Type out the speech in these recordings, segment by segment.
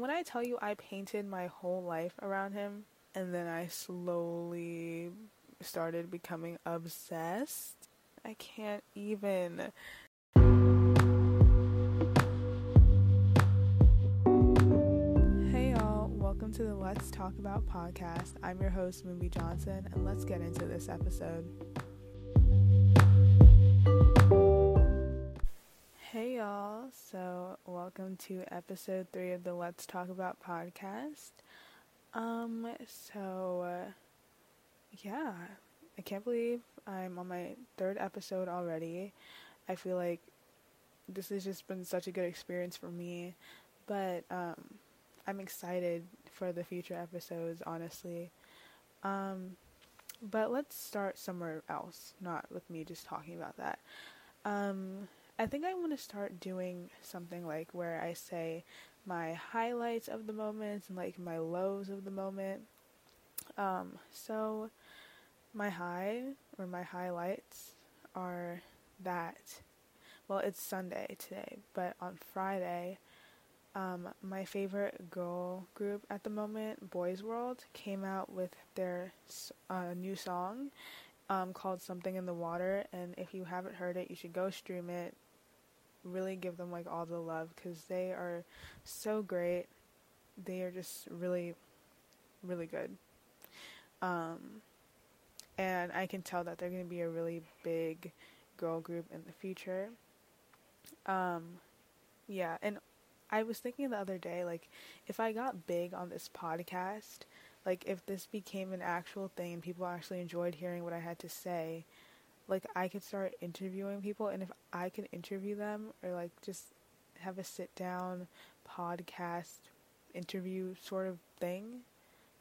when I tell you I painted my whole life around him, and then I slowly started becoming obsessed, I can't even. Hey y'all, welcome to the Let's Talk About podcast. I'm your host, Moonby Johnson, and let's get into this episode. Hey y'all, so welcome to episode three of the Let's Talk About podcast. Um, so uh, yeah, I can't believe I'm on my third episode already. I feel like this has just been such a good experience for me, but um, I'm excited for the future episodes, honestly. Um, but let's start somewhere else, not with me just talking about that. Um, I think I want to start doing something like where I say my highlights of the moment and like my lows of the moment. Um, so my high or my highlights are that well, it's Sunday today, but on Friday, um, my favorite girl group at the moment, Boys World, came out with their uh, new song um, called Something in the Water. And if you haven't heard it, you should go stream it. Really give them like all the love because they are so great. They are just really, really good. Um, and I can tell that they're going to be a really big girl group in the future. Um, yeah, and I was thinking the other day, like, if I got big on this podcast, like, if this became an actual thing and people actually enjoyed hearing what I had to say, like, I could start interviewing people, and if I could interview them or, like, just have a sit down podcast interview sort of thing,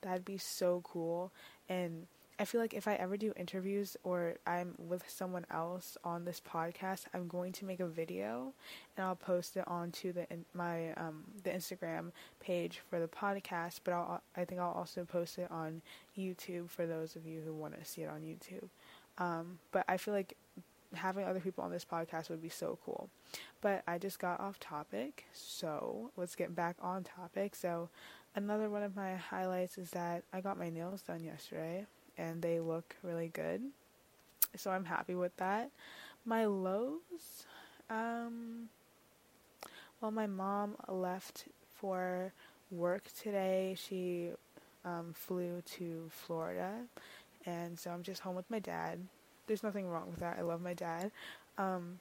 that'd be so cool. And I feel like if I ever do interviews or I'm with someone else on this podcast, I'm going to make a video and I'll post it onto the my um, the Instagram page for the podcast. But I'll I think I'll also post it on YouTube for those of you who want to see it on YouTube. Um, but I feel like having other people on this podcast would be so cool. But I just got off topic, so let's get back on topic. So another one of my highlights is that I got my nails done yesterday and they look really good. So I'm happy with that. My lows, um, well, my mom left for work today. She um, flew to Florida, and so I'm just home with my dad. There's nothing wrong with that. I love my dad. Um,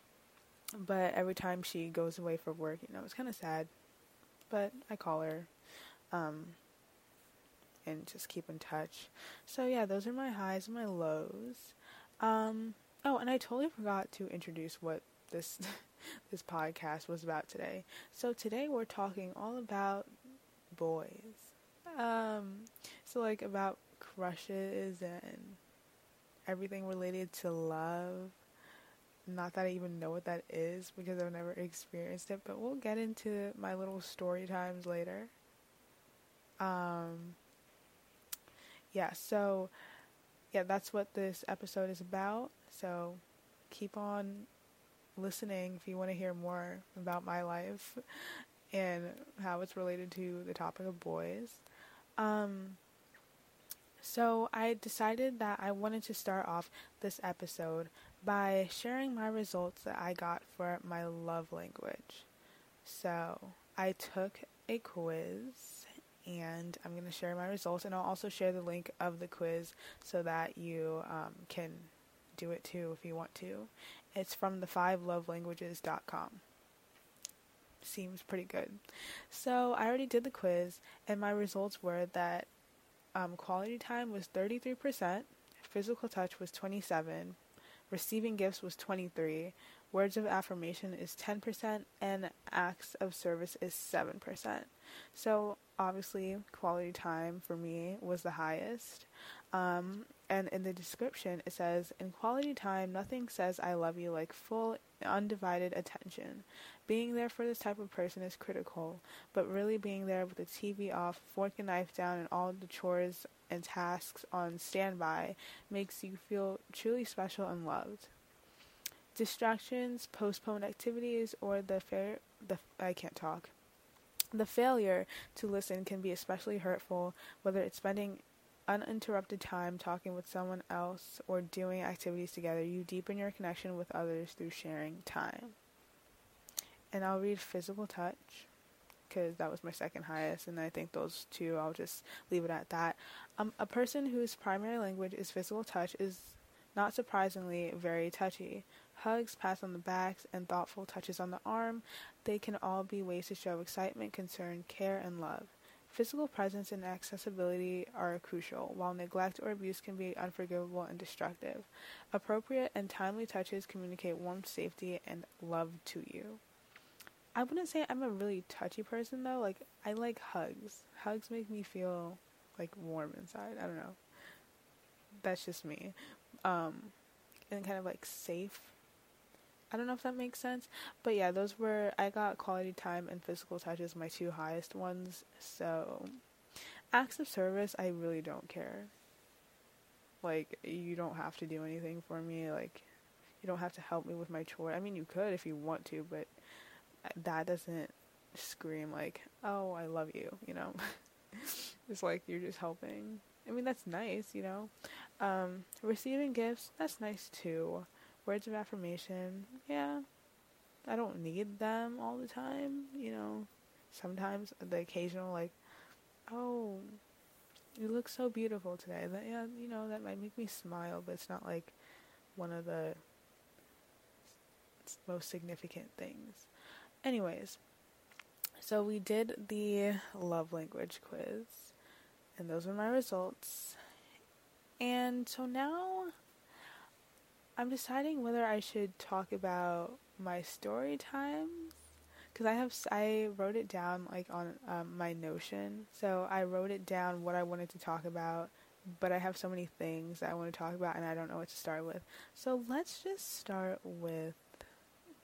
but every time she goes away for work, you know, it's kind of sad. But I call her. Um, and just keep in touch. So yeah, those are my highs and my lows. Um, oh, and I totally forgot to introduce what this this podcast was about today. So today we're talking all about boys. Um, so like about crushes and everything related to love. Not that I even know what that is because I've never experienced it, but we'll get into my little story times later. Um, yeah, so yeah, that's what this episode is about. So keep on listening if you want to hear more about my life and how it's related to the topic of boys. Um, so I decided that I wanted to start off this episode by sharing my results that I got for my love language. So I took a quiz and I'm going to share my results and I'll also share the link of the quiz so that you um, can do it too if you want to. It's from the 5lovelanguages.com. Seems pretty good. So I already did the quiz and my results were that um, quality time was 33%, physical touch was 27, receiving gifts was 23, words of affirmation is 10%, and acts of service is 7%. So obviously quality time for me was the highest. Um, and in the description, it says, In quality time, nothing says I love you like full, undivided attention. Being there for this type of person is critical, but really being there with the TV off, fork and knife down, and all the chores and tasks on standby makes you feel truly special and loved. Distractions, postponed activities, or the fair, the I can't talk The failure to listen can be especially hurtful, whether it's spending uninterrupted time talking with someone else or doing activities together. You deepen your connection with others through sharing time. And I'll read physical touch because that was my second highest, and I think those two, I'll just leave it at that. Um, a person whose primary language is physical touch is not surprisingly very touchy. Hugs, pats on the backs, and thoughtful touches on the arm, they can all be ways to show excitement, concern, care, and love. Physical presence and accessibility are crucial, while neglect or abuse can be unforgivable and destructive. Appropriate and timely touches communicate warmth, safety, and love to you. I wouldn't say I'm a really touchy person though. Like I like hugs. Hugs make me feel like warm inside. I don't know. That's just me. Um and kind of like safe. I don't know if that makes sense. But yeah, those were I got quality time and physical touch as my two highest ones. So acts of service I really don't care. Like you don't have to do anything for me, like you don't have to help me with my chore. I mean you could if you want to, but that doesn't scream like, "Oh, I love you," you know. it's like you're just helping. I mean, that's nice, you know. Um, receiving gifts, that's nice too. Words of affirmation, yeah. I don't need them all the time, you know. Sometimes the occasional like, "Oh, you look so beautiful today." That yeah, you know, that might make me smile, but it's not like one of the most significant things. Anyways, so we did the love language quiz, and those were my results. And so now I'm deciding whether I should talk about my story times because I have I wrote it down like on um, my Notion. So I wrote it down what I wanted to talk about, but I have so many things that I want to talk about and I don't know what to start with. So let's just start with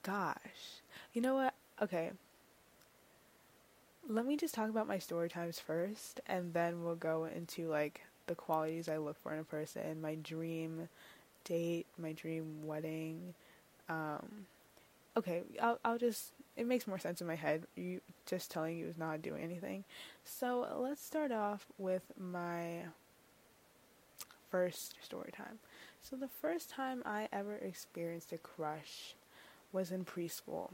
gosh. You know what? Okay. Let me just talk about my story times first, and then we'll go into like the qualities I look for in a person, my dream date, my dream wedding. Um, okay, I'll I'll just it makes more sense in my head. You just telling you is not doing anything. So let's start off with my first story time. So the first time I ever experienced a crush was in preschool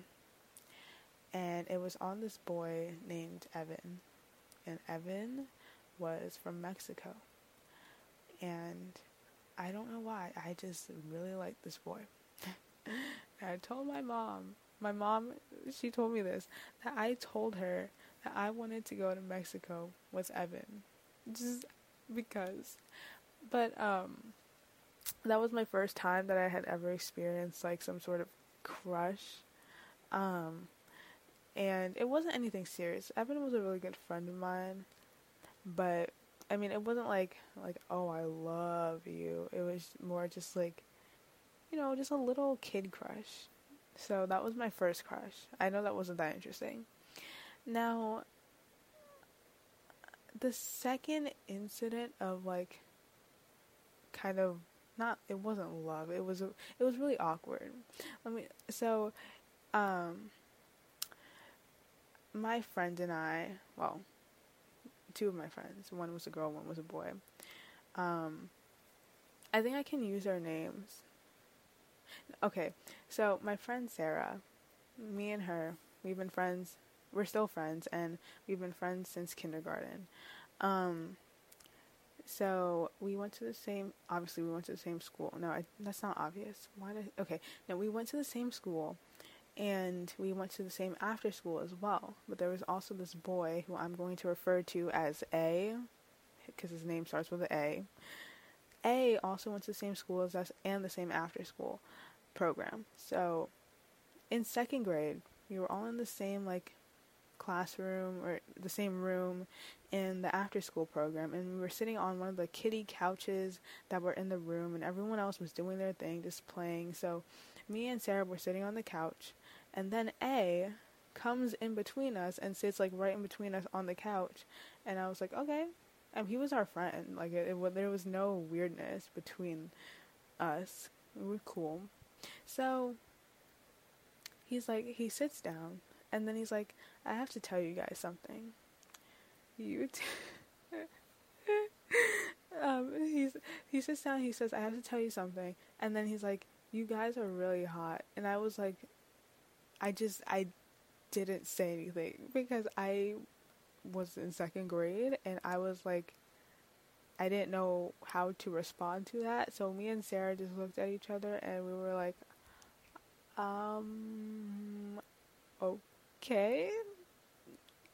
and it was on this boy named Evan. And Evan was from Mexico. And I don't know why, I just really liked this boy. I told my mom, my mom, she told me this, that I told her that I wanted to go to Mexico with Evan. Just because. But, um, that was my first time that I had ever experienced like some sort of crush. Um, and it wasn't anything serious. Evan was a really good friend of mine, but I mean, it wasn't like like oh I love you. It was more just like, you know, just a little kid crush. So that was my first crush. I know that wasn't that interesting. Now, the second incident of like, kind of not it wasn't love. It was it was really awkward. Let me so, um my friend and I, well, two of my friends, one was a girl, one was a boy. Um, I think I can use their names. Okay, so my friend Sarah, me and her, we've been friends. We're still friends, and we've been friends since kindergarten. Um, so we went to the same. Obviously, we went to the same school. No, I, that's not obvious. Why did? Okay, no, we went to the same school and we went to the same after school as well. But there was also this boy who I'm going to refer to as A, because his name starts with an A. A also went to the same school as us and the same after school program. So in second grade, we were all in the same like classroom or the same room in the after school program and we were sitting on one of the kitty couches that were in the room and everyone else was doing their thing just playing so me and Sarah were sitting on the couch and then A comes in between us and sits like right in between us on the couch. And I was like, okay. And he was our friend. Like it, it there was no weirdness between us. We were cool. So he's like he sits down And then he's like, I have to tell you guys something. You. T- um, he's he sits down. He says, "I have to tell you something," and then he's like, "You guys are really hot." And I was like, I just I didn't say anything because I was in second grade and I was like, I didn't know how to respond to that. So me and Sarah just looked at each other and we were like, um, okay.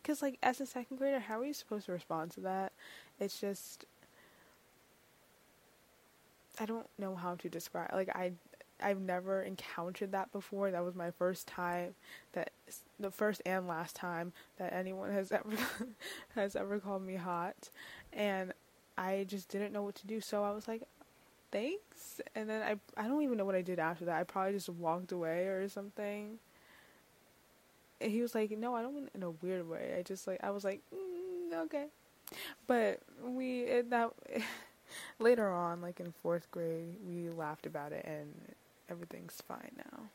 Because, like, as a second grader, how are you supposed to respond to that? It's just I don't know how to describe. Like I, I've never encountered that before. That was my first time. That the first and last time that anyone has ever has ever called me hot, and I just didn't know what to do. So I was like, "Thanks," and then I I don't even know what I did after that. I probably just walked away or something. And he was like, "No, I don't mean in a weird way. I just like I was like, mm, okay." But we that later on, like in fourth grade, we laughed about it and everything's fine now.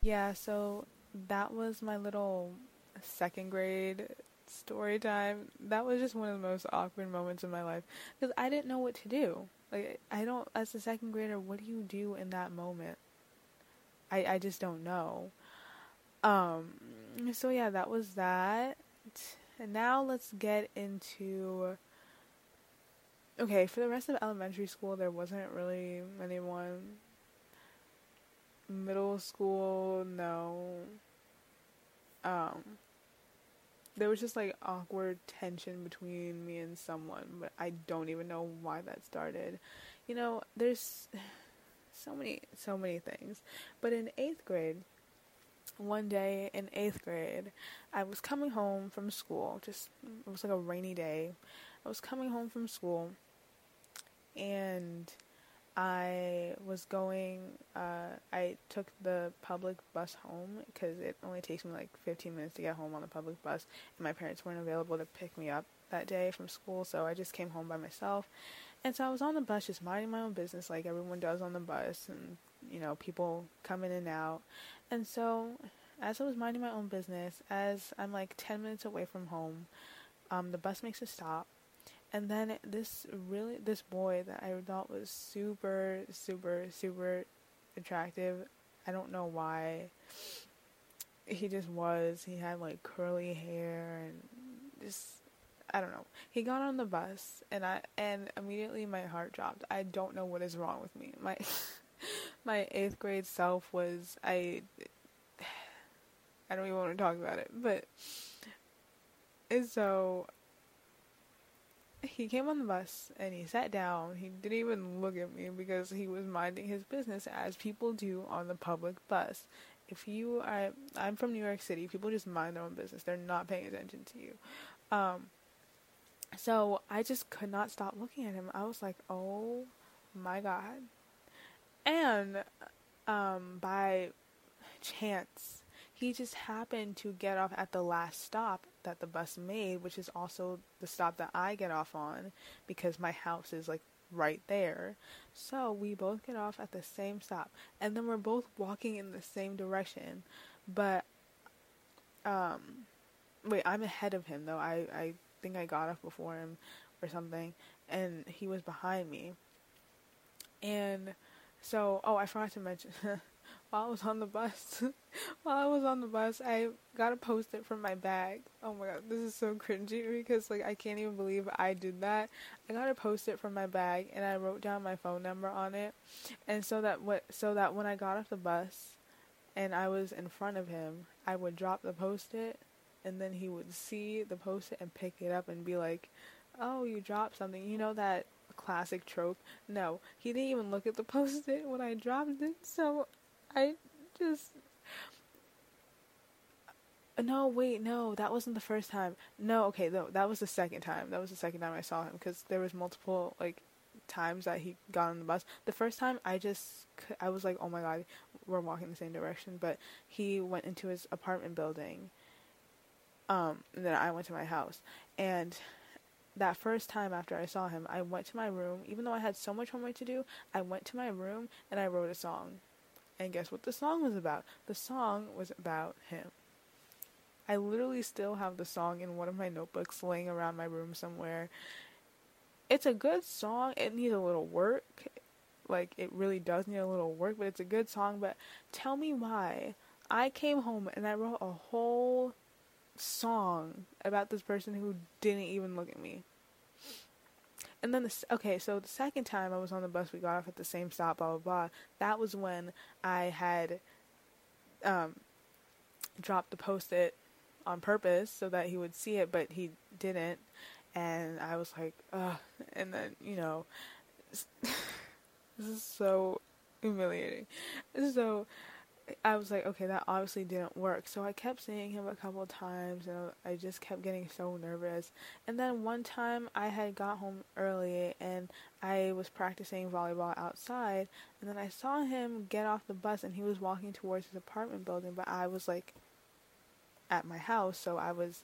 Yeah, so that was my little second grade story time. That was just one of the most awkward moments in my life because I didn't know what to do. Like I don't as a second grader, what do you do in that moment? I I just don't know. Um so yeah, that was that. And now let's get into okay, for the rest of elementary school, there wasn't really anyone. Middle school, no. Um, there was just like awkward tension between me and someone, but I don't even know why that started. You know, there's so many, so many things. But in eighth grade, one day in eighth grade, I was coming home from school. Just it was like a rainy day. I was coming home from school, and I was going. Uh, I took the public bus home because it only takes me like 15 minutes to get home on the public bus, and my parents weren't available to pick me up that day from school, so I just came home by myself. And so I was on the bus, just minding my own business, like everyone does on the bus, and you know, people come in and out. And so, as I was minding my own business, as I'm like 10 minutes away from home, um, the bus makes a stop and then this really this boy that I thought was super super super attractive. I don't know why. He just was. He had like curly hair and just I don't know. He got on the bus and I and immediately my heart dropped. I don't know what is wrong with me. My my 8th grade self was I I don't even want to talk about it, but and so he came on the bus and he sat down. He didn't even look at me because he was minding his business as people do on the public bus. If you are, I'm from New York City, people just mind their own business. They're not paying attention to you. Um, so I just could not stop looking at him. I was like, oh my god. And um, by chance, he just happened to get off at the last stop that the bus made, which is also the stop that I get off on because my house is like right there. So we both get off at the same stop and then we're both walking in the same direction. But um wait, I'm ahead of him though. I I think I got off before him or something and he was behind me. And so, oh, I forgot to mention while I was on the bus. while I was on the bus, I got a post-it from my bag. Oh my god, this is so cringy because like I can't even believe I did that. I got a post-it from my bag and I wrote down my phone number on it, and so that what so that when I got off the bus, and I was in front of him, I would drop the post-it, and then he would see the post-it and pick it up and be like, "Oh, you dropped something." You know that classic trope. No, he didn't even look at the post-it when I dropped it. So I just. No, wait, no, that wasn't the first time. No, okay, no, that was the second time. That was the second time I saw him because there was multiple like times that he got on the bus. The first time, I just I was like, oh my god, we're walking the same direction. But he went into his apartment building. Um, and then I went to my house, and that first time after I saw him, I went to my room. Even though I had so much homework to do, I went to my room and I wrote a song. And guess what the song was about? The song was about him. I literally still have the song in one of my notebooks laying around my room somewhere. It's a good song. It needs a little work. Like, it really does need a little work, but it's a good song. But tell me why. I came home and I wrote a whole song about this person who didn't even look at me. And then the okay, so the second time I was on the bus, we got off at the same stop, blah blah blah. That was when I had um, dropped the post it on purpose so that he would see it, but he didn't. And I was like, ugh. And then you know, this is so humiliating. So I was like, okay, that obviously didn't work. So I kept seeing him a couple times, and I just kept getting so nervous. And then one time, I had got home early, and I was practicing volleyball outside, and then I saw him get off the bus, and he was walking towards his apartment building, but I was like at my house, so I was,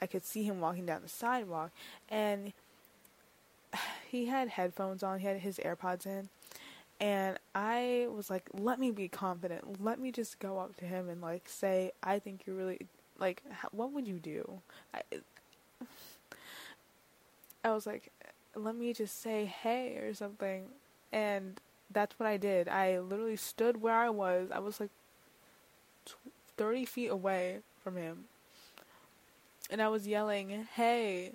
I could see him walking down the sidewalk, and he had headphones on, he had his AirPods in and I was like, let me be confident. Let me just go up to him and like say, I think you're really like, what would you do? I, I was like, let me just say hey or something. And that's what I did. I literally stood where I was. I was like 30 feet away from him. And I was yelling, hey,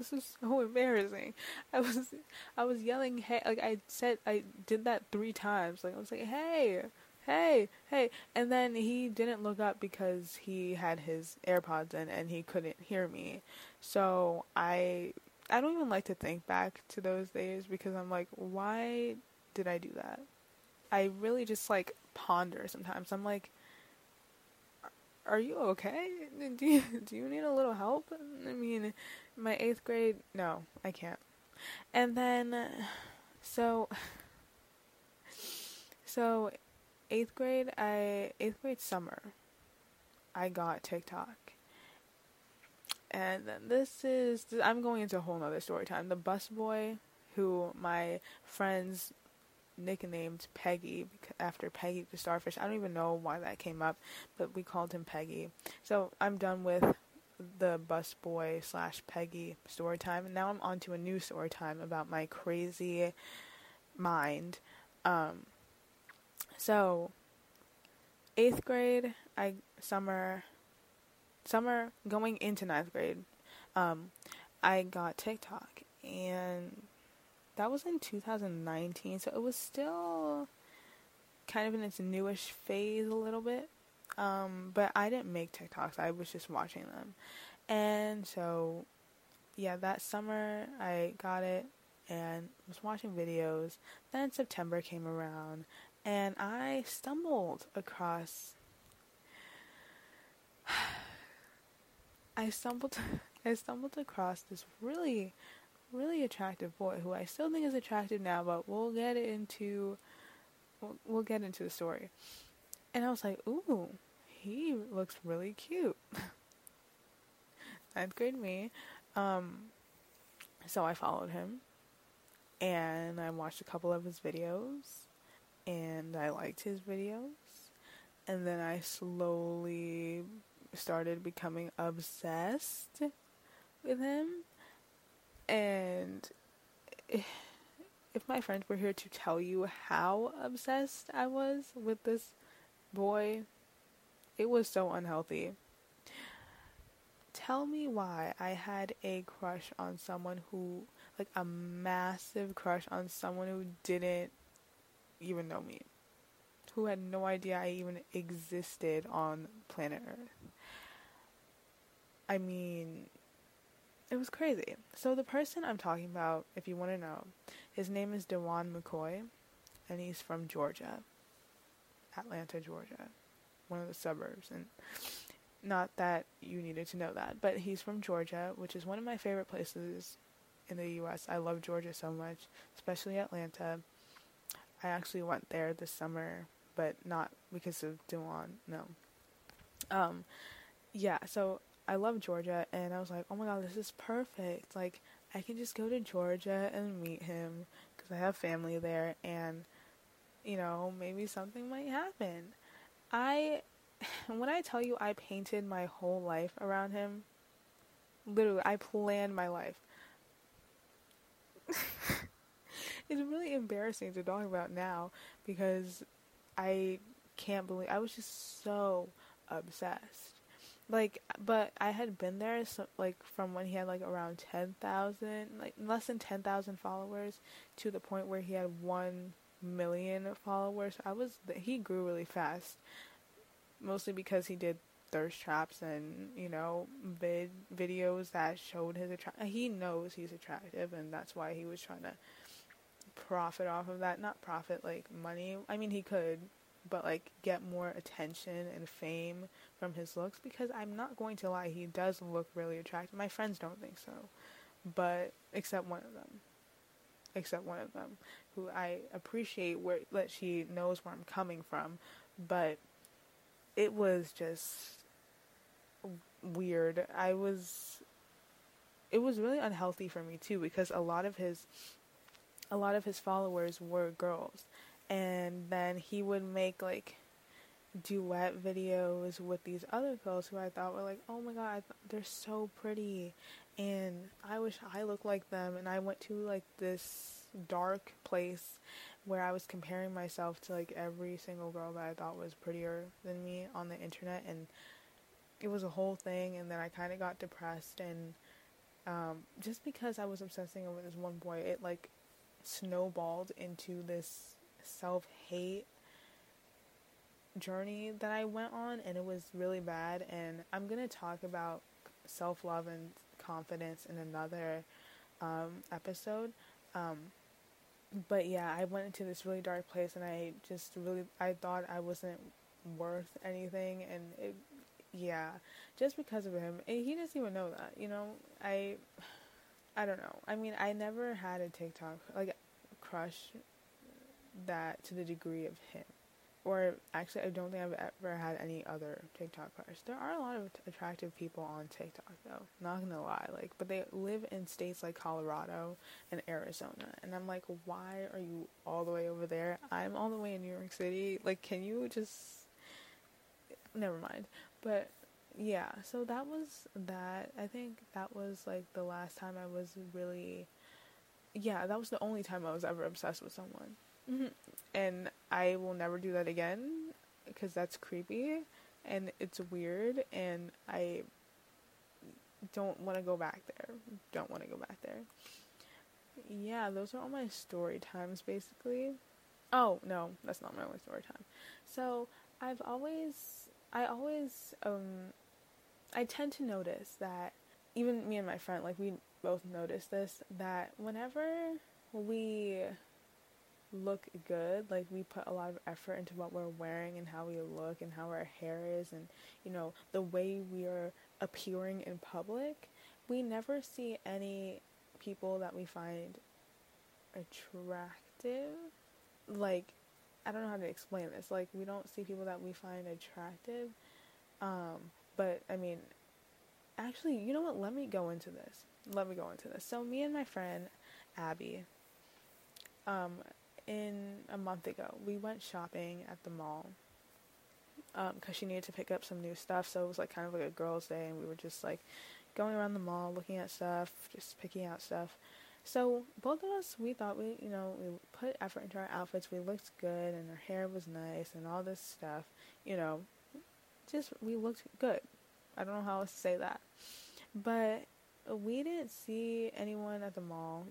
this is so embarrassing. I was I was yelling hey like I said I did that three times. Like I was like, Hey, hey, hey and then he didn't look up because he had his AirPods in and he couldn't hear me. So I I don't even like to think back to those days because I'm like, why did I do that? I really just like ponder sometimes. I'm like are you okay? Do you, do you need a little help? I mean, my eighth grade, no, I can't. And then, so, so, eighth grade, I, eighth grade summer, I got TikTok. And then this is, I'm going into a whole nother story time. The bus boy, who my friends nicknamed Peggy after Peggy the Starfish. I don't even know why that came up, but we called him Peggy. So I'm done with the busboy slash Peggy story time, and now I'm on to a new story time about my crazy mind. Um, so eighth grade, I summer, summer going into ninth grade, um, I got TikTok, and that was in 2019, so it was still kind of in its newish phase a little bit. Um, but I didn't make TikToks, I was just watching them. And so, yeah, that summer I got it and was watching videos. Then September came around and I stumbled across. I stumbled I stumbled across this really really attractive boy who I still think is attractive now, but we'll get into we'll, we'll get into the story. And I was like, "Ooh, he looks really cute." Ninth grade me. Um, so I followed him, and I watched a couple of his videos, and I liked his videos, and then I slowly started becoming obsessed with him and if my friends were here to tell you how obsessed I was with this boy, it was so unhealthy. Tell me why I had a crush on someone who, like a massive crush on someone who didn't even know me, who had no idea I even existed on planet Earth. I mean, it was crazy. So the person I'm talking about, if you want to know, his name is Dewan McCoy, and he's from Georgia, Atlanta, Georgia, one of the suburbs. And not that you needed to know that, but he's from Georgia, which is one of my favorite places in the U.S. I love Georgia so much, especially Atlanta. I actually went there this summer, but not because of Dewan. No. Um, yeah. So I love Georgia, and I was like, oh my god, this is perfect. Like, I can just go to Georgia and meet him because I have family there, and you know, maybe something might happen. I when I tell you I painted my whole life around him, literally, I planned my life. it's really embarrassing to talk about now because I can't believe I was just so obsessed. Like, but I had been there, so, like, from when he had like around ten thousand, like less than ten thousand followers, to the point where he had one million followers. I was he grew really fast, mostly because he did thirst traps and you know vid videos that showed his attract. He knows he's attractive, and that's why he was trying to profit off of that. Not profit like money. I mean, he could, but like get more attention and fame from his looks. Because I'm not going to lie, he does look really attractive. My friends don't think so, but except one of them except one of them, who I appreciate where that she knows where I'm coming from, but it was just weird. I was it was really unhealthy for me too because a lot of his a lot of his followers were girls and then he would make like duet videos with these other girls who I thought were like, "Oh my god, they're so pretty." and I wish I looked like them. And I went to like this dark place where I was comparing myself to like every single girl that I thought was prettier than me on the internet, and it was a whole thing. And then I kind of got depressed, and um, just because I was obsessing over this one boy, it like snowballed into this self hate journey that I went on, and it was really bad. And I'm gonna talk about self love and confidence in another um, episode. Um, but yeah, I went into this really dark place, and I just really I thought I wasn't worth anything, and it, yeah, just because of him, and he doesn't even know that. You know, I I don't know. I mean, I never had a TikTok like crush that to the degree of him or actually, I don't think I've ever had any other TikTok crush. There are a lot of attractive people on TikTok, though. Not gonna lie, like, but they live in states like Colorado and Arizona, and I'm like, why are you all the way over there? I'm all the way in New York City. Like, can you just? Never mind. But yeah, so that was that. I think that was like the last time I was really. Yeah, that was the only time I was ever obsessed with someone. Mm-hmm. And I will never do that again because that's creepy and it's weird and I don't want to go back there. Don't want to go back there. Yeah, those are all my story times basically. Oh, no, that's not my only story time. So, I've always I always um I tend to notice that even me and my friend like we both notice this that whenever we look good. Like we put a lot of effort into what we're wearing and how we look and how our hair is and you know the way we are appearing in public. We never see any people that we find attractive. Like I don't know how to explain this. Like we don't see people that we find attractive. Um, but I mean actually, you know what? Let me go into this. Let me go into this. So me and my friend Abby um, in a month ago. We went shopping at the mall because um, she needed to pick up some new stuff. So it was like kind of like a girls' day, and we were just like going around the mall, looking at stuff, just picking out stuff. So both of us, we thought we, you know, we put effort into our outfits. We looked good, and our hair was nice, and all this stuff. You know, just we looked good. I don't know how else to say that, but we didn't see anyone at the mall.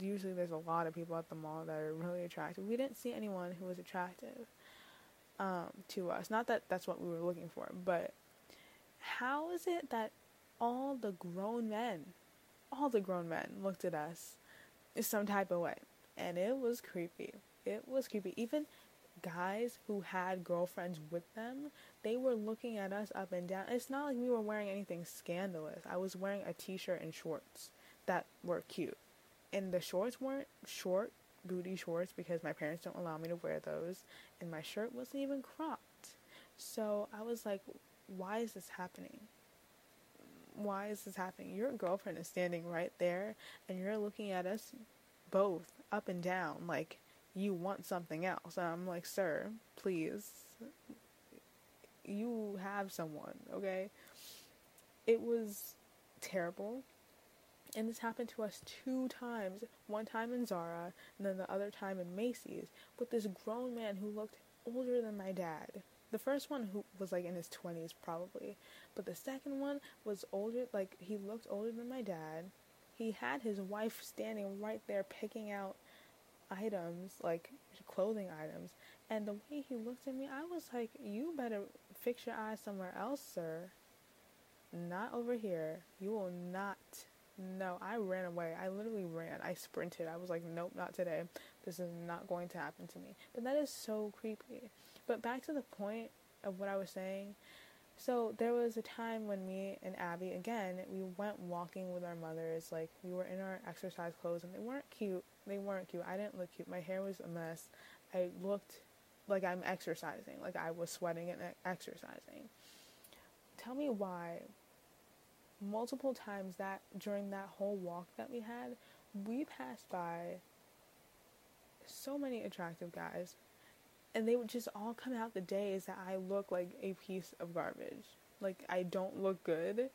Usually, there's a lot of people at the mall that are really attractive. We didn't see anyone who was attractive um, to us. Not that that's what we were looking for, but how is it that all the grown men, all the grown men looked at us in some type of way? And it was creepy. It was creepy. Even guys who had girlfriends with them, they were looking at us up and down. It's not like we were wearing anything scandalous. I was wearing a t shirt and shorts that were cute. And the shorts weren't short booty shorts because my parents don't allow me to wear those. And my shirt wasn't even cropped. So I was like, why is this happening? Why is this happening? Your girlfriend is standing right there and you're looking at us both up and down like you want something else. And I'm like, sir, please. You have someone, okay? It was terrible. And this happened to us two times. One time in Zara, and then the other time in Macy's, with this grown man who looked older than my dad. The first one who was like in his 20s probably, but the second one was older like he looked older than my dad. He had his wife standing right there picking out items, like clothing items, and the way he looked at me, I was like, "You better fix your eyes somewhere else, sir. Not over here. You will not no, I ran away. I literally ran. I sprinted. I was like, nope, not today. This is not going to happen to me. But that is so creepy. But back to the point of what I was saying. So there was a time when me and Abby, again, we went walking with our mothers. Like, we were in our exercise clothes and they weren't cute. They weren't cute. I didn't look cute. My hair was a mess. I looked like I'm exercising. Like, I was sweating and exercising. Tell me why multiple times that during that whole walk that we had, we passed by so many attractive guys, and they would just all come out the days that I look like a piece of garbage. Like I don't look good,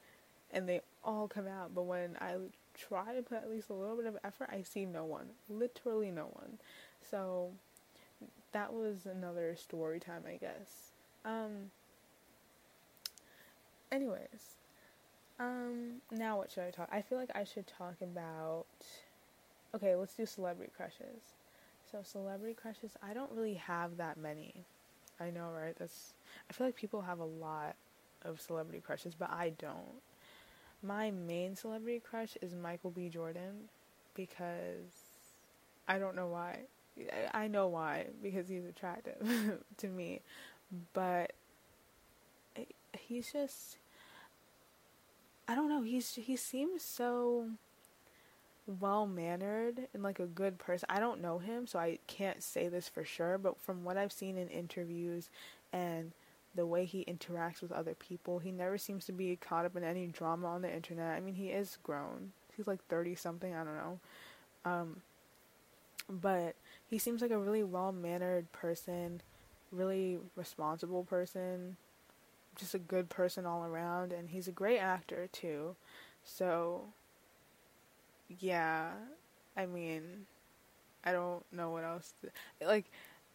and they all come out. But when I try to put at least a little bit of effort, I see no one. Literally no one. So that was another story time, I guess. Um. Anyways, um, now what should I talk? I feel like I should talk about. Okay, let's do celebrity crushes. So celebrity crushes, I don't really have that many. I know, right? That's. I feel like people have a lot of celebrity crushes, but I don't. My main celebrity crush is Michael B. Jordan because I don't know why. I know why because he's attractive to me, but he's just I don't know. He's he seems so well mannered and like a good person. I don't know him, so I can't say this for sure. But from what I've seen in interviews and the way he interacts with other people, he never seems to be caught up in any drama on the internet. I mean, he is grown. He's like thirty something. I don't know. Um, but he seems like a really well mannered person, really responsible person just a good person all around, and he's a great actor too. So, yeah, I mean, I don't know what else. To, like,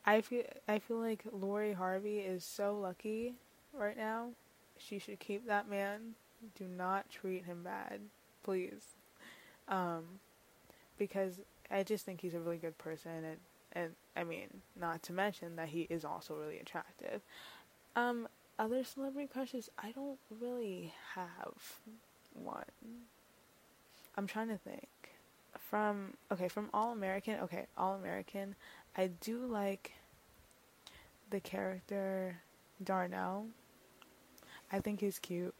I feel I feel like Lori Harvey is so lucky right now. She should keep that man. Do not treat him bad, please. Um, because I just think he's a really good person, and and I mean, not to mention that he is also really attractive. Um, other celebrity crushes, I don't really have one. I'm trying to think. From okay, from All American, okay, All American, I do like the character Darnell. I think he's cute.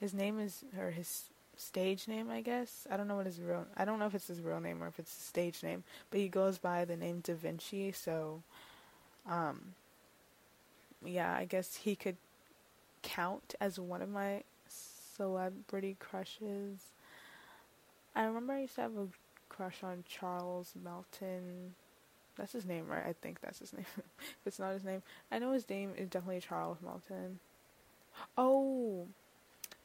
His name is or his stage name, I guess. I don't know what his real I don't know if it's his real name or if it's his stage name, but he goes by the name Da Vinci, so um yeah, I guess he could count as one of my celebrity crushes. I remember I used to have a crush on Charles Melton. That's his name, right? I think that's his name. if it's not his name, I know his name is definitely Charles Melton. Oh,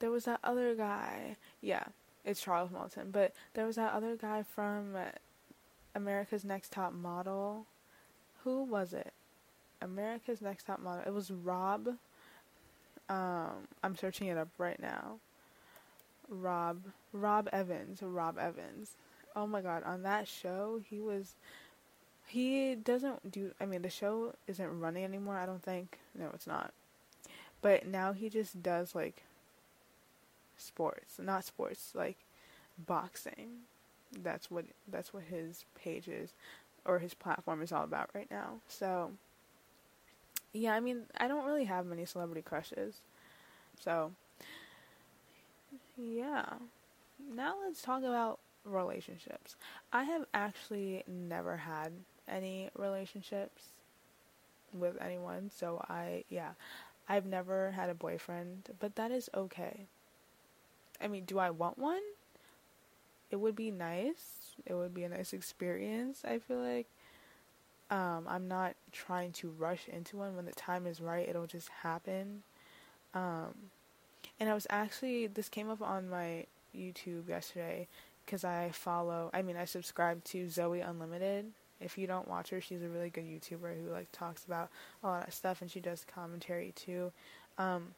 there was that other guy. Yeah, it's Charles Melton. But there was that other guy from America's Next Top Model. Who was it? America's Next Top Model. It was Rob. Um, I'm searching it up right now. Rob Rob Evans. Rob Evans. Oh my god, on that show he was he doesn't do I mean the show isn't running anymore, I don't think. No, it's not. But now he just does like sports, not sports, like boxing. That's what that's what his page is or his platform is all about right now. So yeah, I mean, I don't really have many celebrity crushes. So, yeah. Now let's talk about relationships. I have actually never had any relationships with anyone, so I, yeah. I've never had a boyfriend, but that is okay. I mean, do I want one? It would be nice. It would be a nice experience, I feel like. Um, I'm not trying to rush into one. When the time is right, it'll just happen. Um, and I was actually this came up on my YouTube yesterday because I follow. I mean, I subscribe to Zoe Unlimited. If you don't watch her, she's a really good YouTuber who like talks about a lot of stuff, and she does commentary too. Um,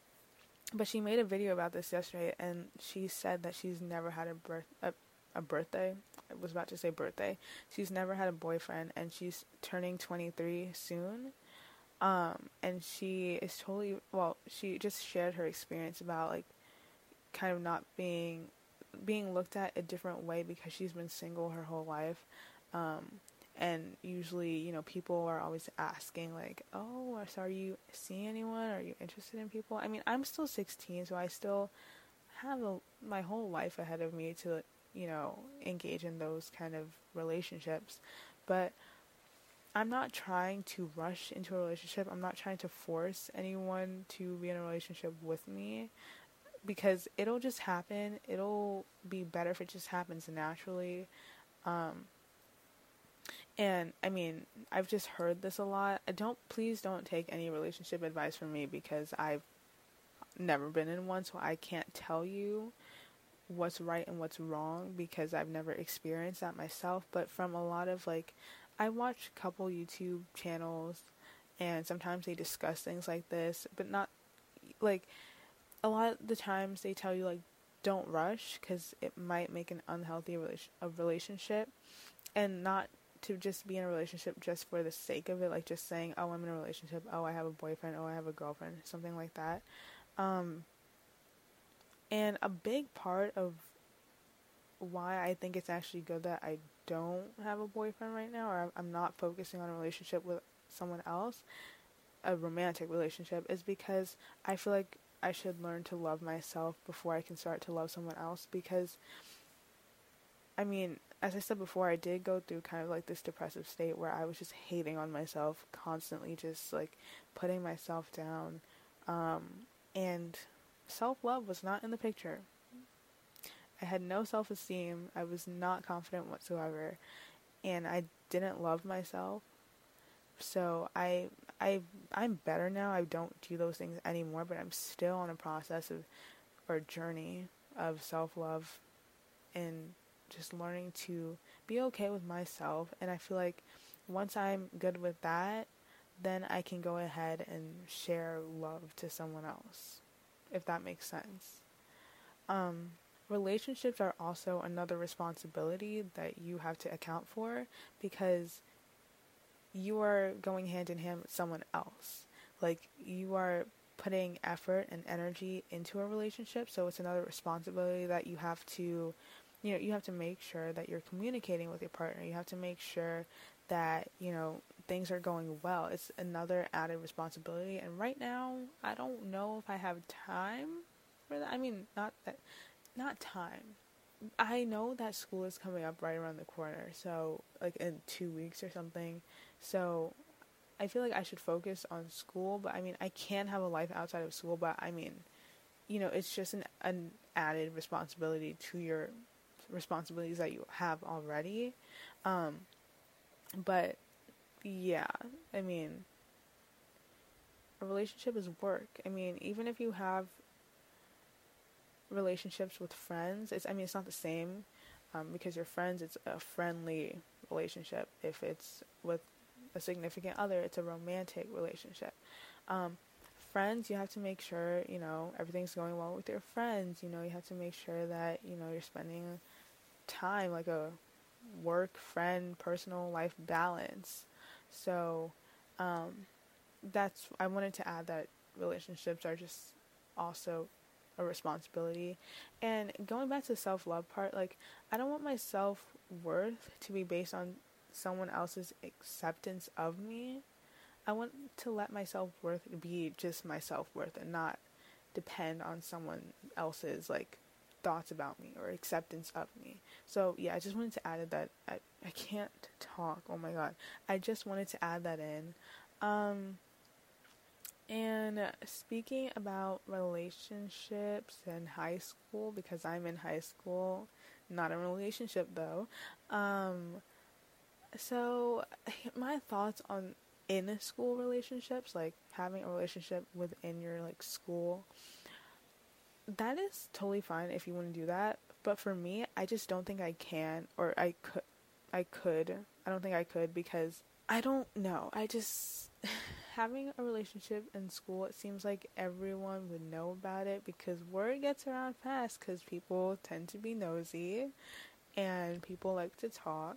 but she made a video about this yesterday, and she said that she's never had a birth a, a birthday. I was about to say birthday. She's never had a boyfriend, and she's turning 23 soon. Um, and she is totally well. She just shared her experience about like kind of not being being looked at a different way because she's been single her whole life. Um, and usually, you know, people are always asking, like, oh, so are you seeing anyone? Are you interested in people? I mean, I'm still 16, so I still have a, my whole life ahead of me to, you know, engage in those kind of relationships. But I'm not trying to rush into a relationship. I'm not trying to force anyone to be in a relationship with me because it'll just happen. It'll be better if it just happens naturally. Um, and I mean, I've just heard this a lot. I don't please don't take any relationship advice from me because I've never been in one, so I can't tell you what's right and what's wrong because I've never experienced that myself, but from a lot of like I watch a couple YouTube channels and sometimes they discuss things like this, but not like a lot of the times they tell you like don't rush cuz it might make an unhealthy relation- a relationship and not to just be in a relationship just for the sake of it, like just saying, "Oh, I'm in a relationship. Oh, I have a boyfriend. Oh, I have a girlfriend." Something like that. Um, and a big part of why I think it's actually good that I don't have a boyfriend right now, or I'm not focusing on a relationship with someone else, a romantic relationship, is because I feel like I should learn to love myself before I can start to love someone else. Because, I mean, as I said before, I did go through kind of like this depressive state where I was just hating on myself constantly, just like putting myself down. Um, and self love was not in the picture. I had no self esteem. I was not confident whatsoever. And I didn't love myself. So I I I'm better now. I don't do those things anymore, but I'm still on a process of or journey of self love and just learning to be okay with myself. And I feel like once I'm good with that, then I can go ahead and share love to someone else, if that makes sense. Um, relationships are also another responsibility that you have to account for because you are going hand in hand with someone else. Like, you are putting effort and energy into a relationship, so it's another responsibility that you have to you know, you have to make sure that you're communicating with your partner. You have to make sure that, you know, things are going well. It's another added responsibility. And right now, I don't know if I have time for that. I mean, not that, not time. I know that school is coming up right around the corner. So, like in two weeks or something. So, I feel like I should focus on school. But I mean, I can have a life outside of school. But I mean, you know, it's just an, an added responsibility to your responsibilities that you have already. Um, but yeah, I mean, a relationship is work. I mean, even if you have relationships with friends, it's I mean it's not the same um, because your friends it's a friendly relationship. If it's with a significant other, it's a romantic relationship. Um, friends, you have to make sure you know everything's going well with your friends. You know you have to make sure that you know you're spending time, like a work, friend, personal life balance. So um, that's I wanted to add that relationships are just also a responsibility. And going back to the self love part, like I don't want my self worth to be based on someone else's acceptance of me. I want to let my self worth be just my self worth and not depend on someone else's like thoughts about me or acceptance of me. So yeah, I just wanted to add that. I, I can't talk. Oh my god. I just wanted to add that in. Um, and speaking about relationships in high school, because I'm in high school, not in a relationship though. Um, so my thoughts on in school relationships, like having a relationship within your like school, that is totally fine if you want to do that. But for me, I just don't think I can or I could I could. I don't think I could because I don't know. I just having a relationship in school, it seems like everyone would know about it because word gets around fast because people tend to be nosy and people like to talk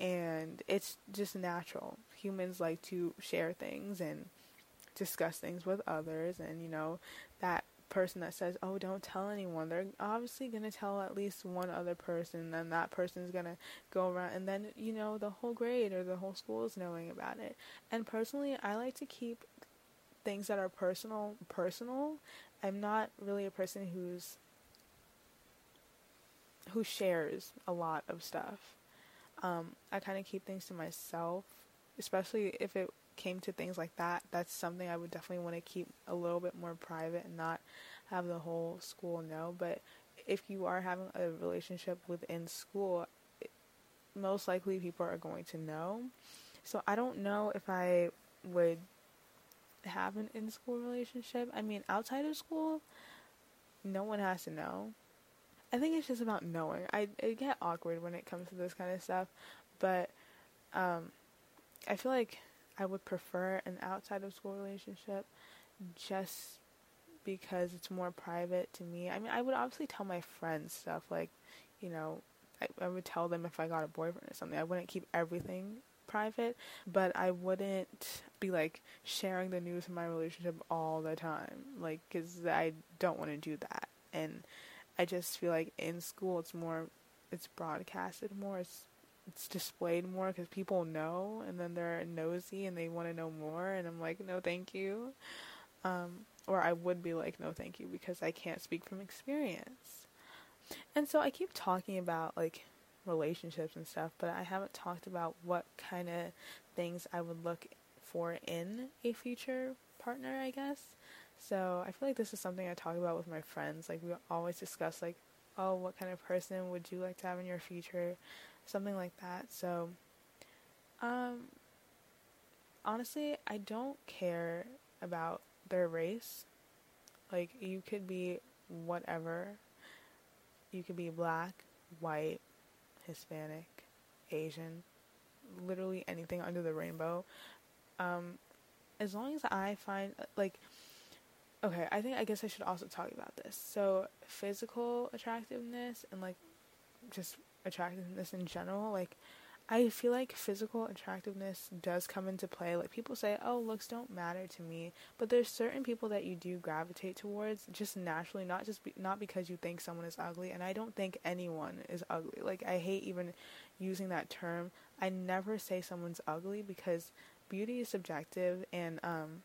and it's just natural. Humans like to share things and discuss things with others, and you know, that person that says, "Oh, don't tell anyone," they're obviously going to tell at least one other person, and that person's going to go around and then, you know, the whole grade or the whole school is knowing about it. And personally, I like to keep things that are personal personal. I'm not really a person who's who shares a lot of stuff. Um, I kind of keep things to myself, especially if it came to things like that. That's something I would definitely want to keep a little bit more private and not have the whole school know. But if you are having a relationship within school, most likely people are going to know. So I don't know if I would have an in school relationship. I mean, outside of school, no one has to know. I think it's just about knowing. I, I get awkward when it comes to this kind of stuff, but um, I feel like I would prefer an outside of school relationship just because it's more private to me. I mean, I would obviously tell my friends stuff like, you know, I, I would tell them if I got a boyfriend or something. I wouldn't keep everything private, but I wouldn't be like sharing the news of my relationship all the time, like, because I don't want to do that. And I just feel like in school it's more, it's broadcasted more, it's it's displayed more because people know, and then they're nosy and they want to know more, and I'm like, no, thank you. Um, or I would be like, no, thank you, because I can't speak from experience. And so I keep talking about like relationships and stuff, but I haven't talked about what kind of things I would look for in a future partner, I guess. So I feel like this is something I talk about with my friends. Like we always discuss like, oh, what kind of person would you like to have in your future? Something like that. So um honestly, I don't care about their race. Like you could be whatever. You could be black, white, Hispanic, Asian, literally anything under the rainbow. Um as long as I find like okay, I think I guess I should also talk about this. So, physical attractiveness and like just attractiveness in general, like I feel like physical attractiveness does come into play. Like people say, "Oh, looks don't matter to me," but there's certain people that you do gravitate towards just naturally, not just be- not because you think someone is ugly. And I don't think anyone is ugly. Like I hate even using that term. I never say someone's ugly because beauty is subjective, and um,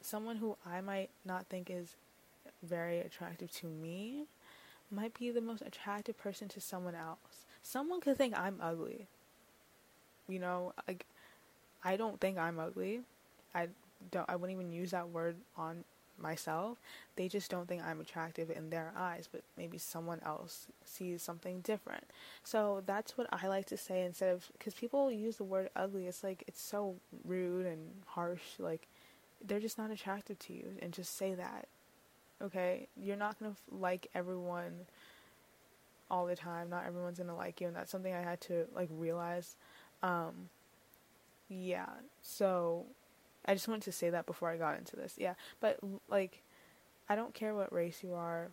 someone who I might not think is very attractive to me might be the most attractive person to someone else. Someone could think I'm ugly. You know, like I don't think I'm ugly. I don't I wouldn't even use that word on myself. They just don't think I'm attractive in their eyes, but maybe someone else sees something different. So that's what I like to say instead of because people use the word ugly. It's like it's so rude and harsh. Like they're just not attractive to you and just say that okay? You're not going to like everyone all the time. Not everyone's going to like you and that's something i had to like realize. Um yeah so i just wanted to say that before i got into this yeah. But like i don't care what race you are.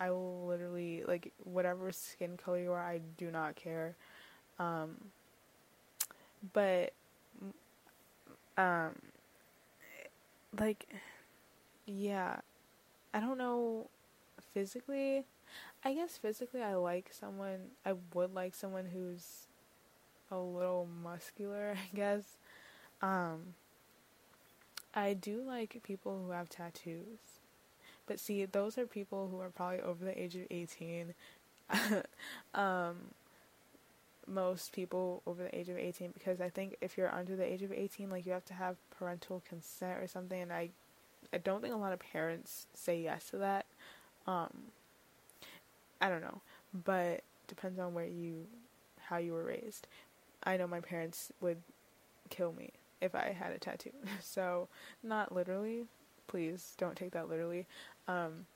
I will literally like whatever skin color you are i do not care. Um but um like yeah i don't know physically. I guess physically i like someone i would like someone who's a little muscular i guess. Um i do like people who have tattoos. But see those are people who are probably over the age of 18 um most people over the age of 18 because I think if you're under the age of 18 like you have to have parental consent or something and I I don't think a lot of parents say yes to that um I don't know but depends on where you how you were raised I know my parents would kill me if I had a tattoo. so, not literally. Please don't take that literally. Um,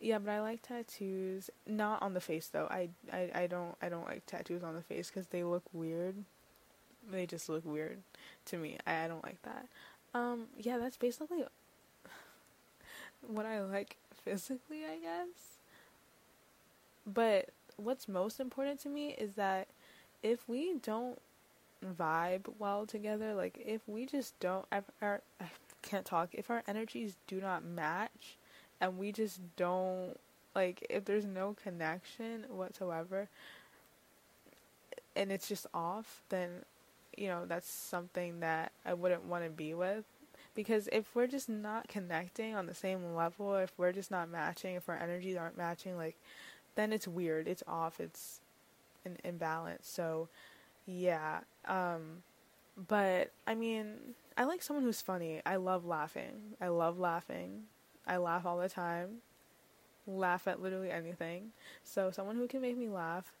yeah, but I like tattoos. Not on the face though. I, I, I don't I don't like tattoos on the face because they look weird. They just look weird to me. I, I don't like that. Um, yeah, that's basically what I like physically, I guess. But what's most important to me is that if we don't vibe well together, like if we just don't, if our, I can't talk, if our energies do not match and we just don't, like, if there's no connection whatsoever and it's just off, then, you know, that's something that I wouldn't want to be with. Because if we're just not connecting on the same level, if we're just not matching, if our energies aren't matching, like, then it's weird, it's off, it's an imbalance. So, yeah. Um, but I mean, I like someone who's funny. I love laughing. I love laughing. I laugh all the time. Laugh at literally anything. So, someone who can make me laugh,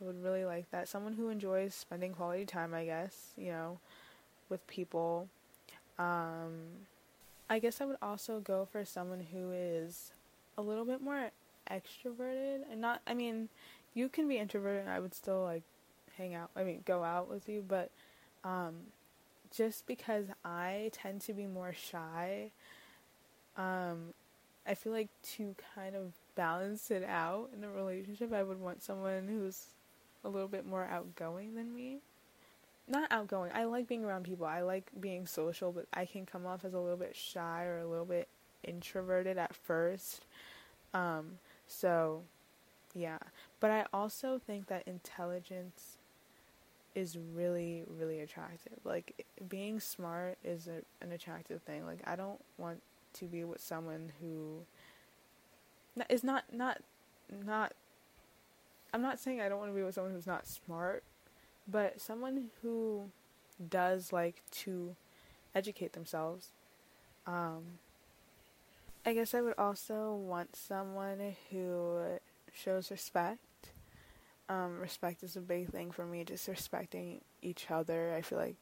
I would really like that. Someone who enjoys spending quality time, I guess, you know, with people. Um, I guess I would also go for someone who is a little bit more extroverted and not I mean, you can be introverted and I would still like hang out I mean go out with you, but um just because I tend to be more shy, um I feel like to kind of balance it out in a relationship, I would want someone who's a little bit more outgoing than me. Not outgoing. I like being around people. I like being social, but I can come off as a little bit shy or a little bit introverted at first. Um, so, yeah. But I also think that intelligence is really, really attractive. Like, being smart is a, an attractive thing. Like, I don't want to be with someone who is not, not, not, I'm not saying I don't want to be with someone who's not smart, but someone who does like to educate themselves. Um, I guess I would also want someone who shows respect. Um, respect is a big thing for me, just respecting each other. I feel like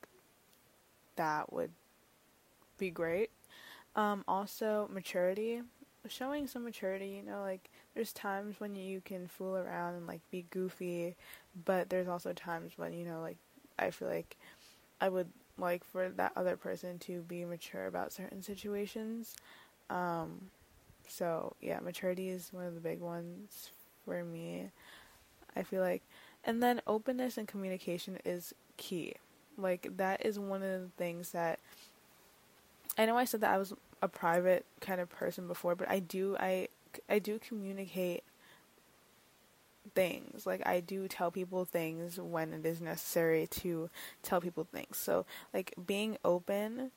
that would be great. Um, also, maturity. Showing some maturity, you know, like there's times when you can fool around and like be goofy, but there's also times when, you know, like I feel like I would like for that other person to be mature about certain situations. Um, so yeah, maturity is one of the big ones for me. I feel like, and then openness and communication is key. Like that is one of the things that I know I said that I was a private kind of person before, but I do I I do communicate things. Like I do tell people things when it is necessary to tell people things. So like being open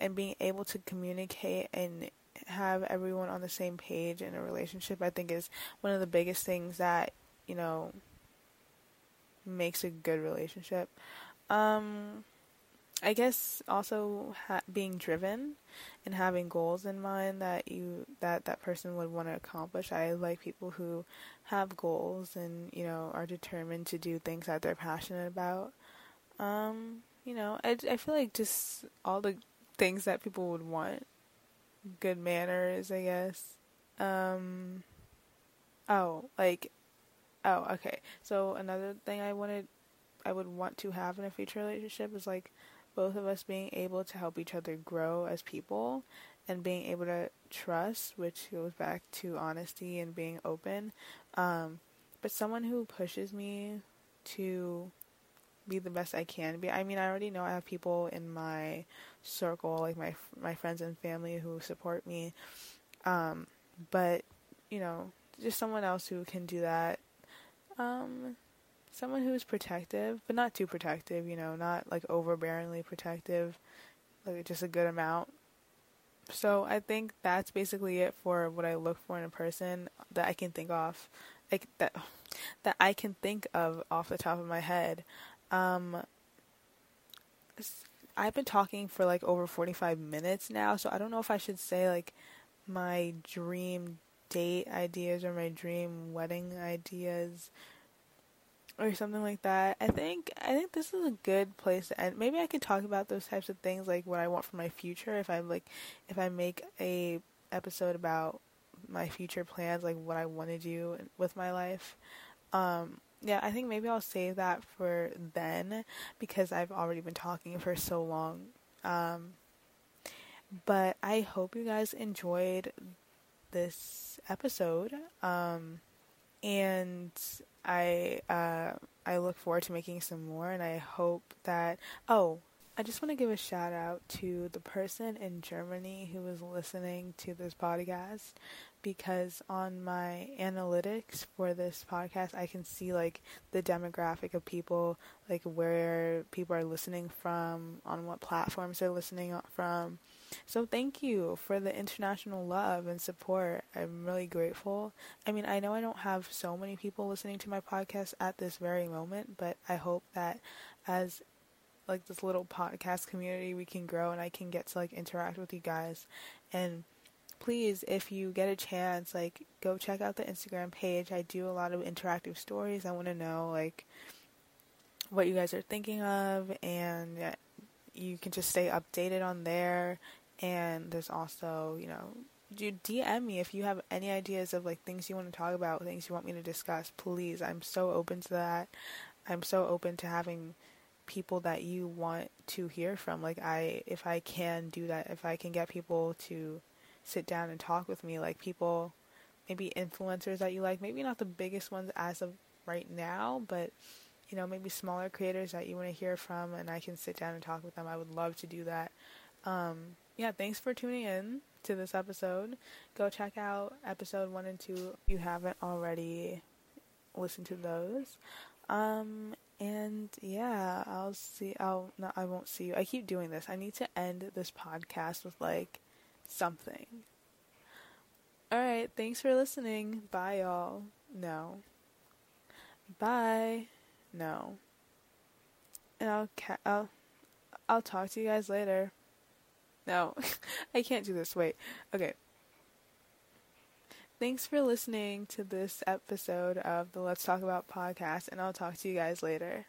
and being able to communicate and have everyone on the same page in a relationship, I think is one of the biggest things that, you know, makes a good relationship. Um, I guess also ha- being driven and having goals in mind that you that that person would want to accomplish. I like people who have goals and you know are determined to do things that they're passionate about. Um, you know, I I feel like just all the things that people would want. Good manners, I guess. Um oh, like oh, okay. So another thing I wanted I would want to have in a future relationship is like both of us being able to help each other grow as people and being able to trust, which goes back to honesty and being open. Um, but someone who pushes me to be the best I can be. I mean, I already know I have people in my circle, like my my friends and family, who support me. Um, but you know, just someone else who can do that. Um, someone who's protective, but not too protective. You know, not like overbearingly protective, like just a good amount. So I think that's basically it for what I look for in a person that I can think of, like that that I can think of off the top of my head. Um, I've been talking for like over 45 minutes now, so I don't know if I should say like my dream date ideas or my dream wedding ideas. Or something like that. I think I think this is a good place to end. Maybe I could talk about those types of things, like what I want for my future. If I like, if I make a episode about my future plans, like what I want to do with my life. Um, yeah, I think maybe I'll save that for then because I've already been talking for so long. Um, but I hope you guys enjoyed this episode. Um, and I uh, I look forward to making some more, and I hope that. Oh, I just want to give a shout out to the person in Germany who was listening to this podcast because on my analytics for this podcast, I can see like the demographic of people, like where people are listening from, on what platforms they're listening from. So thank you for the international love and support. I'm really grateful. I mean, I know I don't have so many people listening to my podcast at this very moment, but I hope that as like this little podcast community we can grow and I can get to like interact with you guys and please, if you get a chance, like go check out the Instagram page. I do a lot of interactive stories. I want to know like what you guys are thinking of, and uh, you can just stay updated on there. And there's also, you know, do DM me if you have any ideas of like things you want to talk about, things you want me to discuss. Please, I'm so open to that. I'm so open to having people that you want to hear from. Like I, if I can do that, if I can get people to sit down and talk with me, like people, maybe influencers that you like, maybe not the biggest ones as of right now, but you know, maybe smaller creators that you want to hear from, and I can sit down and talk with them. I would love to do that. Um, yeah, thanks for tuning in to this episode. Go check out episode one and two if you haven't already listened to those. Um, and yeah, I'll see. I'll no, I won't see you. I keep doing this. I need to end this podcast with like something. Alright, thanks for listening. Bye, y'all. No. Bye. No. And I'll ca- I'll I'll talk to you guys later. No, I can't do this. Wait. Okay. Thanks for listening to this episode of the Let's Talk About podcast, and I'll talk to you guys later.